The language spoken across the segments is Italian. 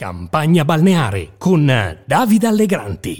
Campagna balneare con Davide Allegranti.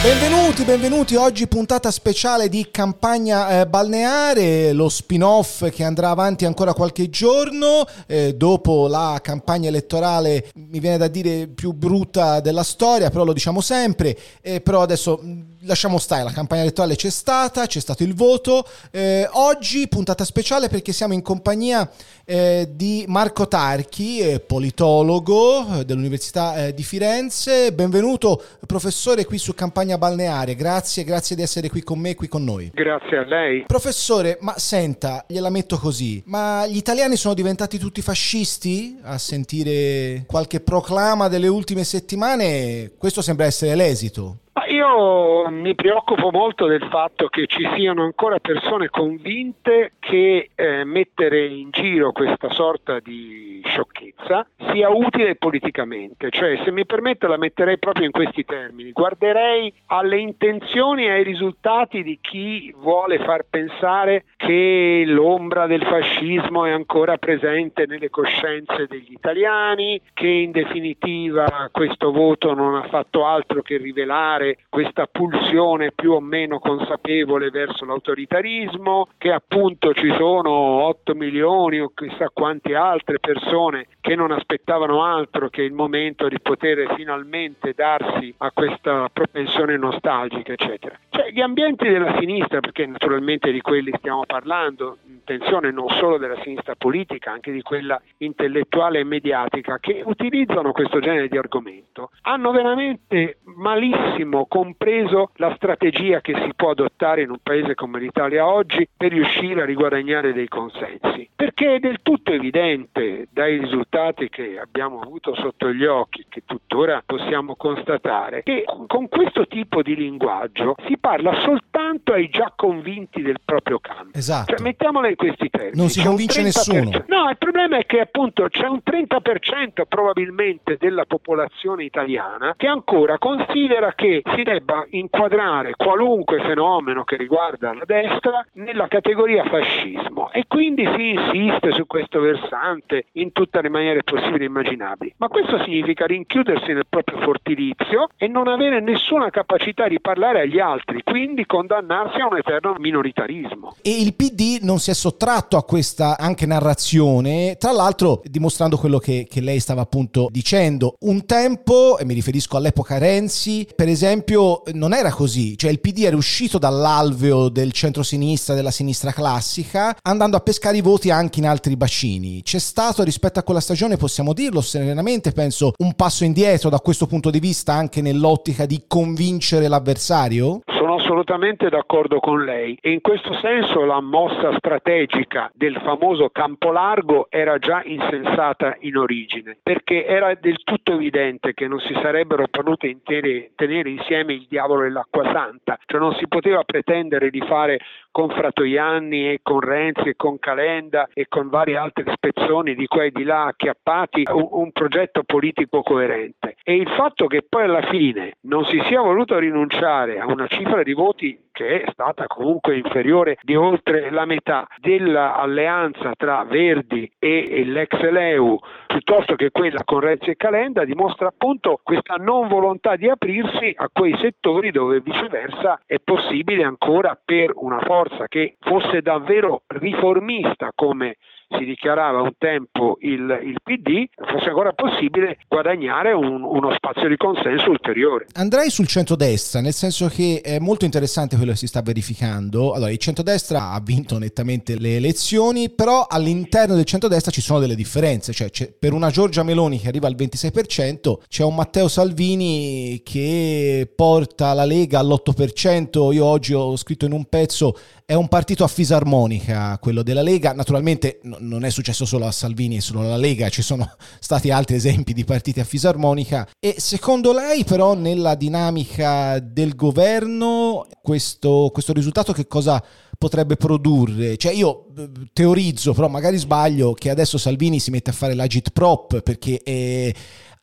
Benvenuti, benvenuti. Oggi puntata speciale di campagna eh, balneare, lo spin-off che andrà avanti ancora qualche giorno eh, dopo la campagna elettorale, mi viene da dire più brutta della storia, però lo diciamo sempre. Eh, però adesso lasciamo stare, la campagna elettorale c'è stata, c'è stato il voto. Eh, oggi puntata speciale perché siamo in compagnia eh, di Marco Tarchi, eh, politologo eh, dell'Università eh, di Firenze. Benvenuto professore qui su Campagna Balneare, grazie, grazie di essere qui con me, qui con noi. Grazie a lei. Professore, ma senta, gliela metto così, ma gli italiani sono diventati tutti fascisti? A sentire qualche proclama delle ultime settimane, questo sembra essere l'esito. Io mi preoccupo molto del fatto che ci siano ancora persone convinte che eh, mettere in giro questa sorta di sciocchezza sia utile politicamente, cioè se mi permette la metterei proprio in questi termini, guarderei alle intenzioni e ai risultati di chi vuole far pensare che l'ombra del fascismo è ancora presente nelle coscienze degli italiani, che in definitiva questo voto non ha fatto altro che rivelare questa pulsione più o meno consapevole verso l'autoritarismo, che appunto ci sono 8 milioni o chissà quante altre persone che non aspettavano altro che il momento di poter finalmente darsi a questa propensione nostalgica, eccetera. Cioè gli ambienti della sinistra, perché naturalmente di quelli stiamo parlando, intenzione non solo della sinistra politica, anche di quella intellettuale e mediatica, che utilizzano questo genere di argomento, hanno veramente malissimo compreso la strategia che si può adottare in un paese come l'Italia oggi per riuscire a riguadagnare dei consensi. Perché è del tutto evidente dai risultati che abbiamo avuto sotto gli occhi, che tuttora possiamo constatare, che con questo tipo di linguaggio si parla soltanto ai già convinti del proprio campo. Esatto. Cioè, mettiamola in questi termini. Non si convince un 30%. nessuno. No, il problema è che appunto c'è un 30% probabilmente della popolazione italiana che ancora considera che si debba inquadrare qualunque fenomeno che riguarda la destra nella categoria fascismo e quindi si insiste su questo versante in tutte le maniere possibili e immaginabili. Ma questo significa rinchiudersi nel proprio fortilizio e non avere nessuna capacità di parlare agli altri, quindi condannarsi a un eterno minoritarismo. E il PD non si è sottratto a questa anche narrazione, tra l'altro dimostrando quello che, che lei stava appunto dicendo. Un tempo, e mi riferisco all'epoca Renzi, per esempio, non era così, cioè il PD era uscito dall'alveo del centro-sinistra, della sinistra classica, andando a pescare i voti anche in altri bacini. C'è stato rispetto a quella stagione, possiamo dirlo serenamente, penso, un passo indietro da questo punto di vista anche nell'ottica di convincere l'avversario? Sono assolutamente d'accordo con lei e in questo senso la mossa strategica del famoso campo largo era già insensata in origine, perché era del tutto evidente che non si sarebbero potuti intere- tenere insieme il diavolo e l'acqua santa, cioè non si poteva pretendere di fare con Fratoianni e con Renzi e con Calenda e con vari altri spezzoni di qua e di là acchiappati un, un progetto politico coerente. E il fatto che poi alla fine non si sia voluto rinunciare a una cifra di voti che è stata comunque inferiore di oltre la metà dell'alleanza tra Verdi e l'ex Leu piuttosto che quella con Renzi e Calenda dimostra appunto questa non volontà di aprirsi a quei settori dove viceversa è possibile ancora per una forza che fosse davvero riformista come si dichiarava un tempo il, il PD, fosse ancora possibile guadagnare un- uno spazio di consenso ulteriore. Andrei sul centrodestra, nel senso che è molto interessante quello che si sta verificando. Allora, il centrodestra ha vinto nettamente le elezioni, però all'interno del centrodestra ci sono delle differenze. Cioè, per una Giorgia Meloni che arriva al 26%, c'è un Matteo Salvini che porta la Lega all'8%. Io oggi ho scritto in un pezzo, è un partito a fisarmonica quello della Lega. Naturalmente non è successo solo a Salvini e solo alla Lega, ci sono stati altri esempi di partiti a fisarmonica. E secondo lei, però, nella dinamica del governo, questo, questo risultato che cosa potrebbe produrre? Cioè, io eh, teorizzo, però magari sbaglio, che adesso Salvini si mette a fare l'agit prop perché. eh,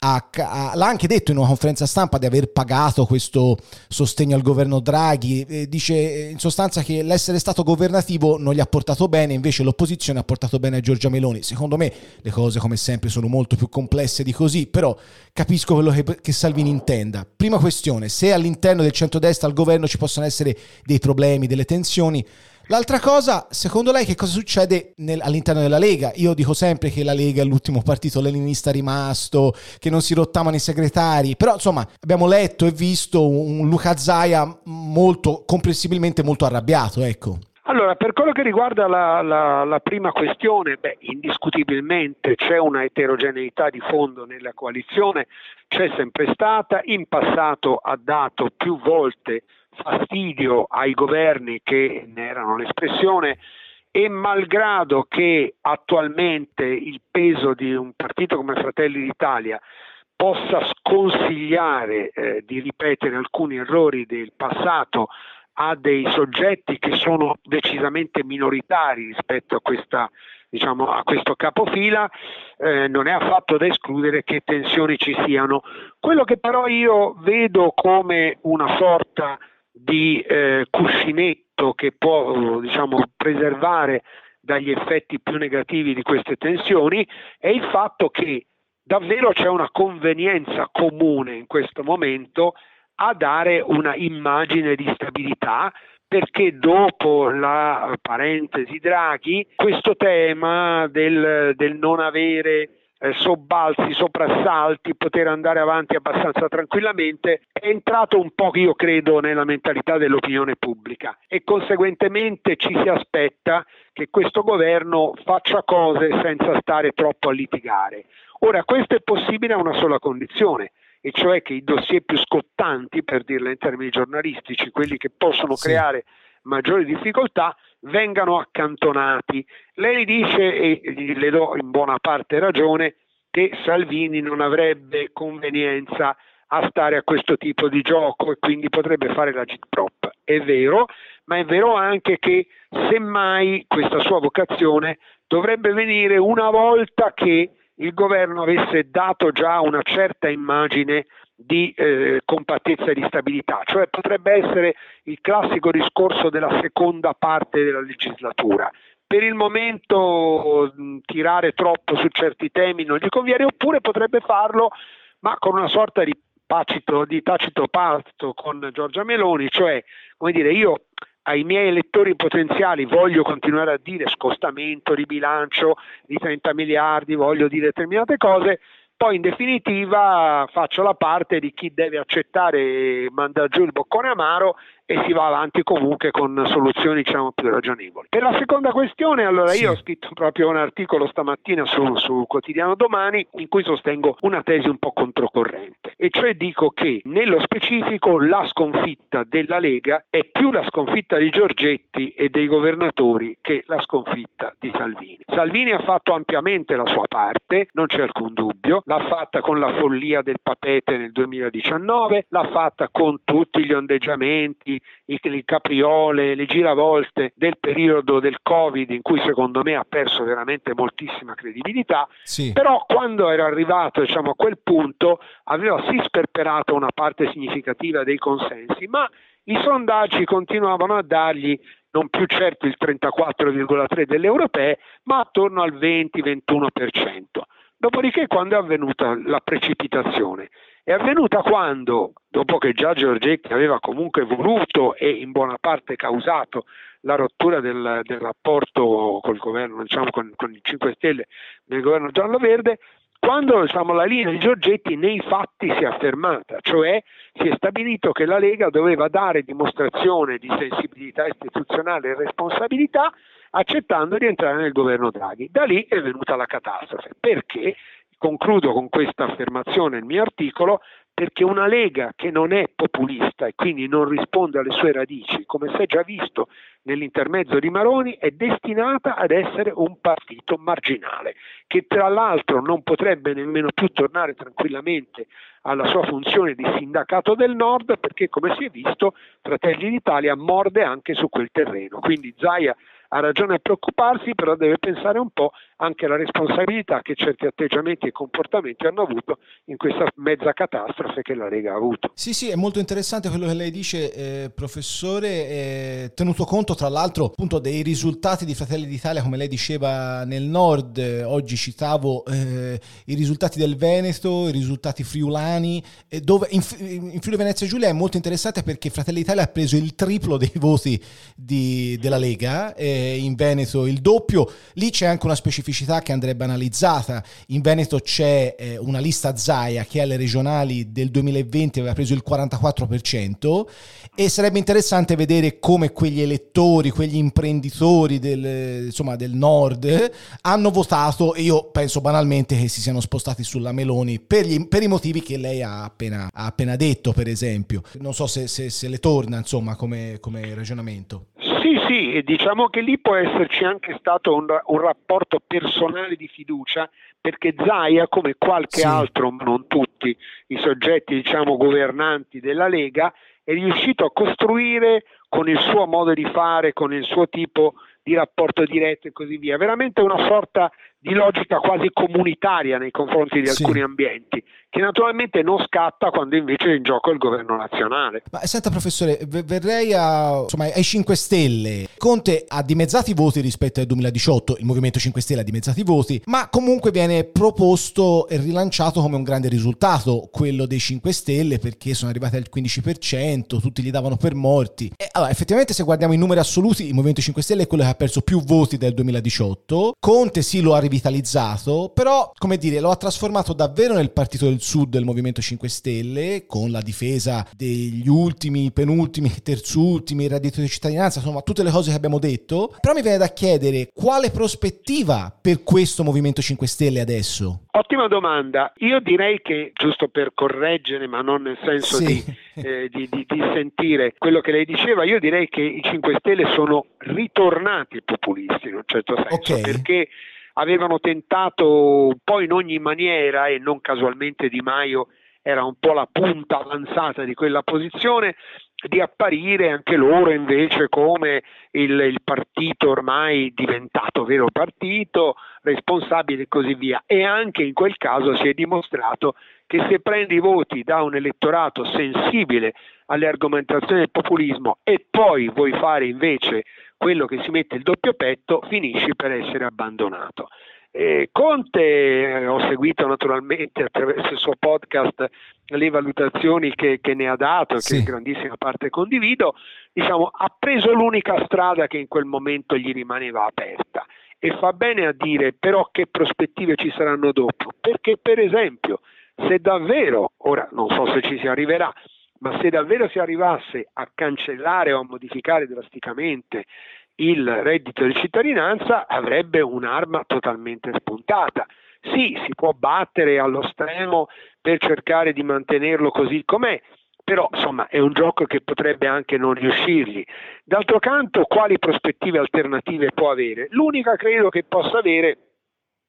ha, ha, l'ha anche detto in una conferenza stampa di aver pagato questo sostegno al governo Draghi, eh, dice in sostanza che l'essere stato governativo non gli ha portato bene, invece l'opposizione ha portato bene a Giorgia Meloni. Secondo me le cose come sempre sono molto più complesse di così, però capisco quello che, che Salvini intenda. Prima questione, se all'interno del centrodestra al governo ci possono essere dei problemi, delle tensioni, L'altra cosa, secondo lei che cosa succede nel, all'interno della Lega? Io dico sempre che la Lega è l'ultimo partito leninista rimasto, che non si rottavano i segretari, però insomma abbiamo letto e visto un Luca Zaia molto, comprensibilmente molto arrabbiato, ecco. Allora, per quello che riguarda la, la, la prima questione, beh, indiscutibilmente c'è una eterogeneità di fondo nella coalizione, c'è sempre stata, in passato ha dato più volte fastidio ai governi che ne erano l'espressione e malgrado che attualmente il peso di un partito come Fratelli d'Italia possa sconsigliare eh, di ripetere alcuni errori del passato a dei soggetti che sono decisamente minoritari rispetto a, questa, diciamo, a questo capofila, eh, non è affatto da escludere che tensioni ci siano. Quello che però io vedo come una sorta di eh, cuscinetto che può diciamo, preservare dagli effetti più negativi di queste tensioni è il fatto che davvero c'è una convenienza comune in questo momento a dare una immagine di stabilità perché dopo la parentesi Draghi questo tema del, del non avere eh, sobbalzi, soprassalti, poter andare avanti abbastanza tranquillamente, è entrato un po', io credo, nella mentalità dell'opinione pubblica e conseguentemente ci si aspetta che questo governo faccia cose senza stare troppo a litigare. Ora, questo è possibile a una sola condizione, e cioè che i dossier più scottanti, per dirla in termini giornalistici, quelli che possono sì. creare maggiori difficoltà, vengano accantonati. Lei dice, e le do in buona parte ragione, che Salvini non avrebbe convenienza a stare a questo tipo di gioco e quindi potrebbe fare la GIT-prop. È vero, ma è vero anche che semmai questa sua vocazione dovrebbe venire una volta che il governo avesse dato già una certa immagine di eh, compattezza e di stabilità, cioè potrebbe essere il classico discorso della seconda parte della legislatura. Per il momento mh, tirare troppo su certi temi non gli conviene, oppure potrebbe farlo ma con una sorta di, pacito, di tacito patto con Giorgia Meloni, cioè come dire io ai miei elettori potenziali voglio continuare a dire scostamento di bilancio di 30 miliardi, voglio dire determinate cose, poi in definitiva faccio la parte di chi deve accettare mandare giù il boccone amaro e si va avanti comunque con soluzioni diciamo, più ragionevoli. Per la seconda questione, allora sì. io ho scritto proprio un articolo stamattina su, su Quotidiano Domani in cui sostengo una tesi un po' controcorrente, e cioè dico che nello specifico la sconfitta della Lega è più la sconfitta di Giorgetti e dei governatori che la sconfitta di Salvini. Salvini ha fatto ampiamente la sua parte, non c'è alcun dubbio, l'ha fatta con la follia del papete nel 2019, l'ha fatta con tutti gli ondeggiamenti, le capriole, le giravolte del periodo del Covid in cui secondo me ha perso veramente moltissima credibilità, sì. però quando era arrivato diciamo, a quel punto aveva sì sperperato una parte significativa dei consensi, ma i sondaggi continuavano a dargli non più certo il 34,3 delle europee, ma attorno al 20-21%. Dopodiché quando è avvenuta la precipitazione? È avvenuta quando, dopo che già Giorgetti aveva comunque voluto e in buona parte causato la rottura del, del rapporto col governo, diciamo con, con, i 5 Stelle del governo giallo-verde, quando diciamo, la linea di Giorgetti nei fatti si è affermata, cioè si è stabilito che la Lega doveva dare dimostrazione di sensibilità istituzionale e responsabilità accettando di entrare nel governo Draghi. Da lì è venuta la catastrofe. Perché? Concludo con questa affermazione il mio articolo, perché una Lega che non è populista e quindi non risponde alle sue radici, come si è già visto nell'intermezzo di Maroni, è destinata ad essere un partito marginale, che tra l'altro non potrebbe nemmeno più tornare tranquillamente alla sua funzione di sindacato del nord, perché come si è visto Fratelli d'Italia morde anche su quel terreno. Quindi Zaia ha ragione a preoccuparsi, però deve pensare un po' anche alla responsabilità che certi atteggiamenti e comportamenti hanno avuto in questa mezza catastrofe che la Lega ha avuto. Sì, sì, è molto interessante quello che lei dice, eh, professore, eh, tenuto conto tra l'altro appunto dei risultati di Fratelli d'Italia, come lei diceva nel nord, eh, oggi citavo eh, i risultati del Veneto, i risultati friulani, dove in, in Friuli Venezia Giulia è molto interessante perché Fratelli d'Italia ha preso il triplo dei voti di, della Lega, in Veneto il doppio, lì c'è anche una specificità che andrebbe analizzata, in Veneto c'è eh, una lista Zaia che alle regionali del 2020 aveva preso il 44% e sarebbe interessante vedere come quegli elettori, quegli imprenditori del, insomma, del nord hanno votato e io penso banalmente che si siano spostati sulla Meloni per, gli, per i motivi che lei ha appena, ha appena, detto per esempio. Non so se, se, se le torna insomma come, come ragionamento. Sì, sì, diciamo che lì può esserci anche stato un, un rapporto personale di fiducia perché Zaia, come qualche sì. altro, non tutti i soggetti diciamo governanti della Lega, è riuscito a costruire con il suo modo di fare, con il suo tipo di rapporto diretto e così via, veramente una sorta di logica quasi comunitaria nei confronti di alcuni sì. ambienti, che naturalmente non scatta quando invece è in gioco il governo nazionale. Ma senta professore, verrei a, insomma, ai 5 Stelle. Conte ha dimezzati i voti rispetto al 2018, il Movimento 5 Stelle ha dimezzati i voti, ma comunque viene proposto e rilanciato come un grande risultato quello dei 5 Stelle perché sono arrivati al 15%, tutti li davano per morti. E allora, effettivamente se guardiamo i numeri assoluti, il Movimento 5 Stelle è quello che ha perso più voti del 2018. Conte sì lo ha rivitalizzato, però, come dire, lo ha trasformato davvero nel partito del sud del Movimento 5 Stelle, con la difesa degli ultimi, penultimi, terzultimi, il reddito di cittadinanza, insomma, tutte le cose che abbiamo detto. Però mi viene da chiedere quale prospettiva per questo Movimento 5 Stelle adesso? Ottima domanda. Io direi che, giusto per correggere, ma non nel senso sì. di, eh, di, di, di, sentire quello che lei diceva, io direi che i 5 Stelle sono ritornati populisti in un certo senso, okay. perché avevano tentato un po' in ogni maniera e non casualmente Di Maio era un po' la punta avanzata di quella posizione, di apparire anche loro invece come il, il, partito ormai diventato vero partito, responsabile e così via. E anche in quel caso si è dimostrato che se prendi i voti da un elettorato sensibile alle argomentazioni del populismo e poi vuoi fare invece quello che si mette il doppio petto, finisci per essere abbandonato. Eh, Conte, eh, ho seguito naturalmente attraverso il suo podcast le valutazioni che, che ne ha dato, sì. che in grandissima parte condivido, diciamo, ha preso l'unica strada che in quel momento gli rimaneva aperta e fa bene a dire però che prospettive ci saranno dopo, perché per esempio se davvero, ora non so se ci si arriverà, ma se davvero si arrivasse a cancellare o a modificare drasticamente il reddito di cittadinanza avrebbe un'arma totalmente spuntata. Sì, si può battere allo stremo per cercare di mantenerlo così com'è, però insomma è un gioco che potrebbe anche non riuscirgli. D'altro canto, quali prospettive alternative può avere? L'unica credo che possa avere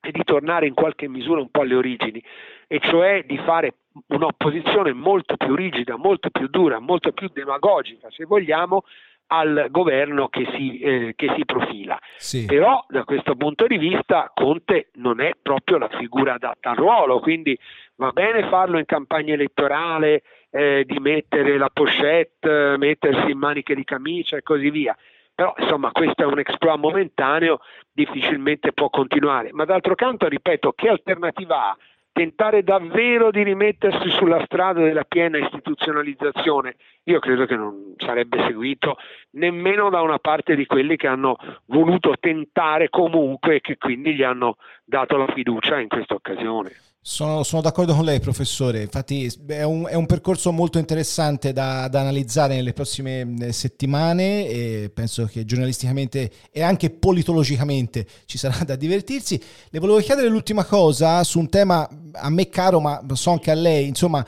è di tornare in qualche misura un po' alle origini, e cioè di fare un'opposizione molto più rigida, molto più dura, molto più demagogica, se vogliamo, al governo che si, eh, che si profila. Sì. Però da questo punto di vista Conte non è proprio la figura adatta al ruolo, quindi va bene farlo in campagna elettorale, eh, di mettere la pochette, mettersi in maniche di camicia e così via. Però insomma questo è un exploit momentaneo, difficilmente può continuare. Ma d'altro canto, ripeto, che alternativa ha? tentare davvero di rimettersi sulla strada della piena istituzionalizzazione, io credo che non sarebbe seguito nemmeno da una parte di quelli che hanno voluto tentare comunque e che quindi gli hanno dato la fiducia in questa occasione. Sono, sono, d'accordo con lei, professore. Infatti, è un, è un percorso molto interessante da, da, analizzare nelle prossime eh, settimane e penso che giornalisticamente e anche politologicamente ci sarà da divertirsi. Le volevo chiedere l'ultima cosa su un tema a me caro, ma so anche a lei. Insomma,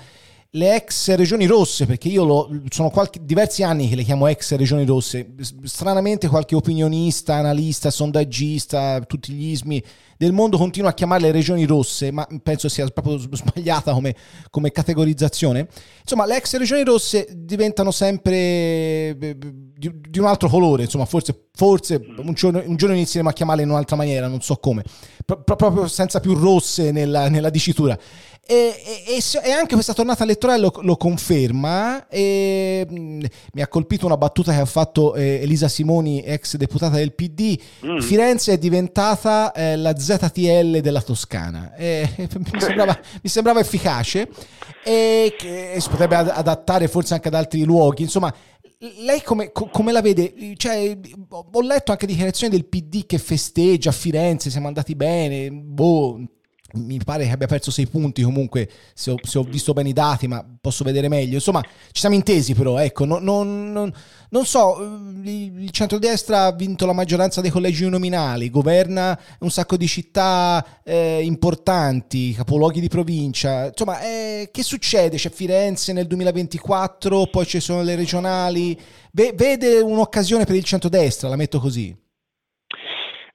le ex regioni rosse, perché io lo, sono qualche, diversi anni che le chiamo ex regioni rosse, stranamente qualche opinionista, analista, sondaggista, tutti gli ismi del mondo continua a chiamarle regioni rosse, ma penso sia proprio sbagliata come, come categorizzazione. Insomma, le ex regioni rosse diventano sempre eh, di, di un altro colore, insomma, forse, forse un, giorno, un, giorno, inizieremo a chiamarle in un'altra maniera, non so come, Pro, proprio senza più rosse nella, nella dicitura. E, e, e, anche questa tornata elettorale lo, lo conferma. E, mh, mm, mi ha colpito una battuta che ha fatto eh, Elisa Simoni, ex deputata del PD. Mm. Firenze è diventata eh, la ZTL della Toscana. mi, sembrava, mi, sembrava, efficace e che si potrebbe adattare forse anche ad altri luoghi. Insomma, lei come, come, la vede? Cioè, ho letto anche dichiarazioni del PD che festeggia a Firenze, siamo andati bene, boh, mi pare che abbia perso sei punti comunque se ho, se ho, visto bene i dati ma posso vedere meglio. Insomma ci siamo intesi però ecco non, non, non, non so il centrodestra ha vinto la maggioranza dei collegi nominali governa un sacco di città eh, importanti capoluoghi di provincia. Insomma eh, che succede? C'è Firenze nel 2024 poi ci sono le regionali. Vede un'occasione per il centrodestra la metto così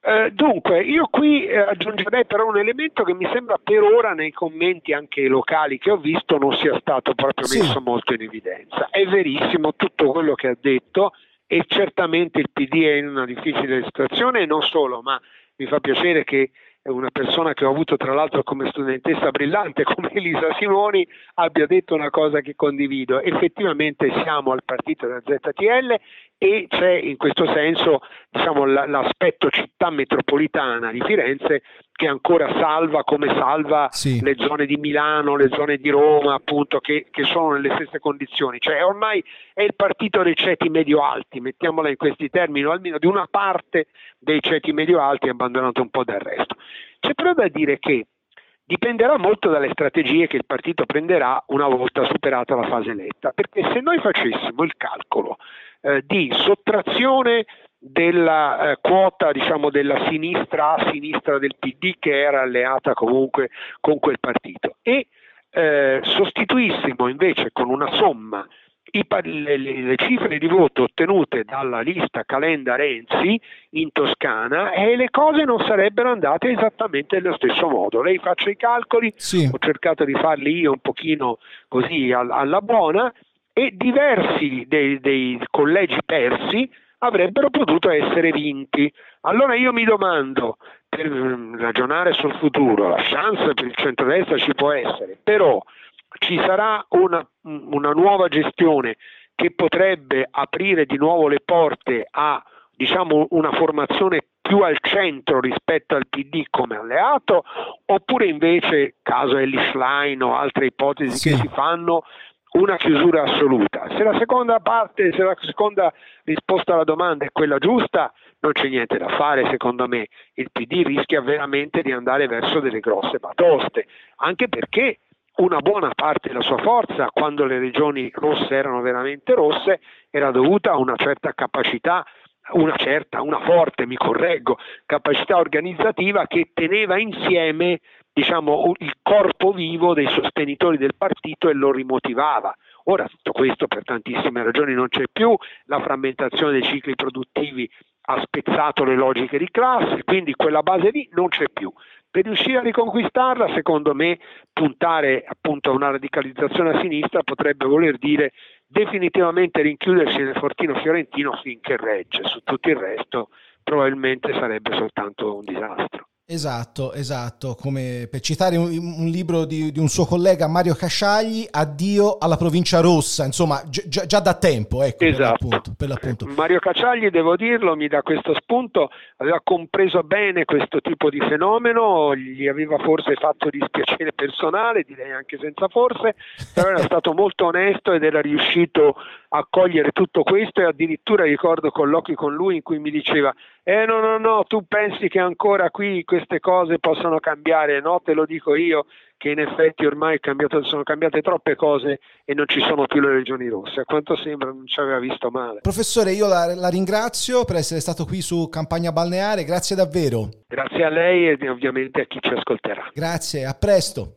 eh, dunque, io qui eh, aggiungerei però un elemento che mi sembra per ora nei commenti anche locali che ho visto non sia stato proprio sì. messo molto in evidenza. È verissimo tutto quello che ha detto e certamente il PD è in una difficile situazione e non solo, ma mi fa piacere che una persona che ho avuto tra l'altro come studentessa brillante come Elisa Simoni abbia detto una cosa che condivido. Effettivamente siamo al partito della ZTL e c'è in questo senso diciamo, l'aspetto città metropolitana di Firenze che ancora salva come salva sì. le zone di Milano, le zone di Roma, appunto, che, che, sono nelle stesse condizioni. Cioè ormai è il partito dei ceti medio-alti, mettiamola in questi termini, o almeno di una parte dei ceti medio-alti abbandonato un po' del resto. C'è però da dire che dipenderà molto dalle strategie che il partito prenderà una volta superata la fase eletta, perché se noi facessimo il calcolo eh, di sottrazione della eh, quota diciamo, della sinistra a sinistra del PD che era alleata comunque con quel partito e eh, sostituissimo invece con una somma i, le, le, cifre di voto ottenute dalla lista Calenda Renzi in Toscana e le cose non sarebbero andate esattamente nello stesso modo. Lei faccia i calcoli, sì. ho cercato di farli io un pochino così alla buona e diversi dei, dei collegi persi avrebbero potuto essere vinti. Allora io mi domando, per mm, ragionare sul futuro, la chance per il centrodestra ci può essere, però ci sarà una, una nuova gestione che potrebbe aprire di nuovo le porte a diciamo, una formazione più al centro rispetto al PD come alleato, oppure invece, caso Ellis Line o altre ipotesi sì. che si fanno, una chiusura assoluta. Se la seconda parte, se la seconda risposta alla domanda è quella giusta, non c'è niente da fare, secondo me. Il PD rischia veramente di andare verso delle grosse batoste, anche perché una buona parte della sua forza, quando le regioni rosse erano veramente rosse, era dovuta a una certa capacità una certa, una forte, mi correggo, capacità organizzativa che teneva insieme diciamo, il corpo vivo dei sostenitori del partito e lo rimotivava. Ora tutto questo per tantissime ragioni non c'è più, la frammentazione dei cicli produttivi ha spezzato le logiche di classe, quindi quella base lì non c'è più. Per riuscire a riconquistarla, secondo me, puntare appunto a una radicalizzazione a sinistra potrebbe voler dire definitivamente rinchiudersi nel fortino fiorentino finché regge, su tutto il resto probabilmente sarebbe soltanto un disastro. Esatto, esatto, come per citare un, un libro di, di, un suo collega Mario Casciagli, Addio alla provincia rossa, insomma gi- già da tempo, ecco, esatto. per, l'appunto, per l'appunto. Mario Casciagli, devo dirlo, mi dà questo spunto, aveva compreso bene questo tipo di fenomeno, gli aveva forse fatto dispiacere personale, direi anche senza forse, però era stato molto onesto ed era riuscito a cogliere tutto questo e addirittura ricordo colloqui con lui in cui mi diceva eh no, no, no, tu pensi che ancora qui queste cose possano cambiare? No, te lo dico io che in effetti ormai cambiato, sono cambiate troppe cose e non ci sono più le regioni rosse. A quanto sembra non ci aveva visto male. Professore, io la, la ringrazio per essere stato qui su Campagna Balneare, grazie davvero. Grazie a lei e ovviamente a chi ci ascolterà. Grazie, a presto.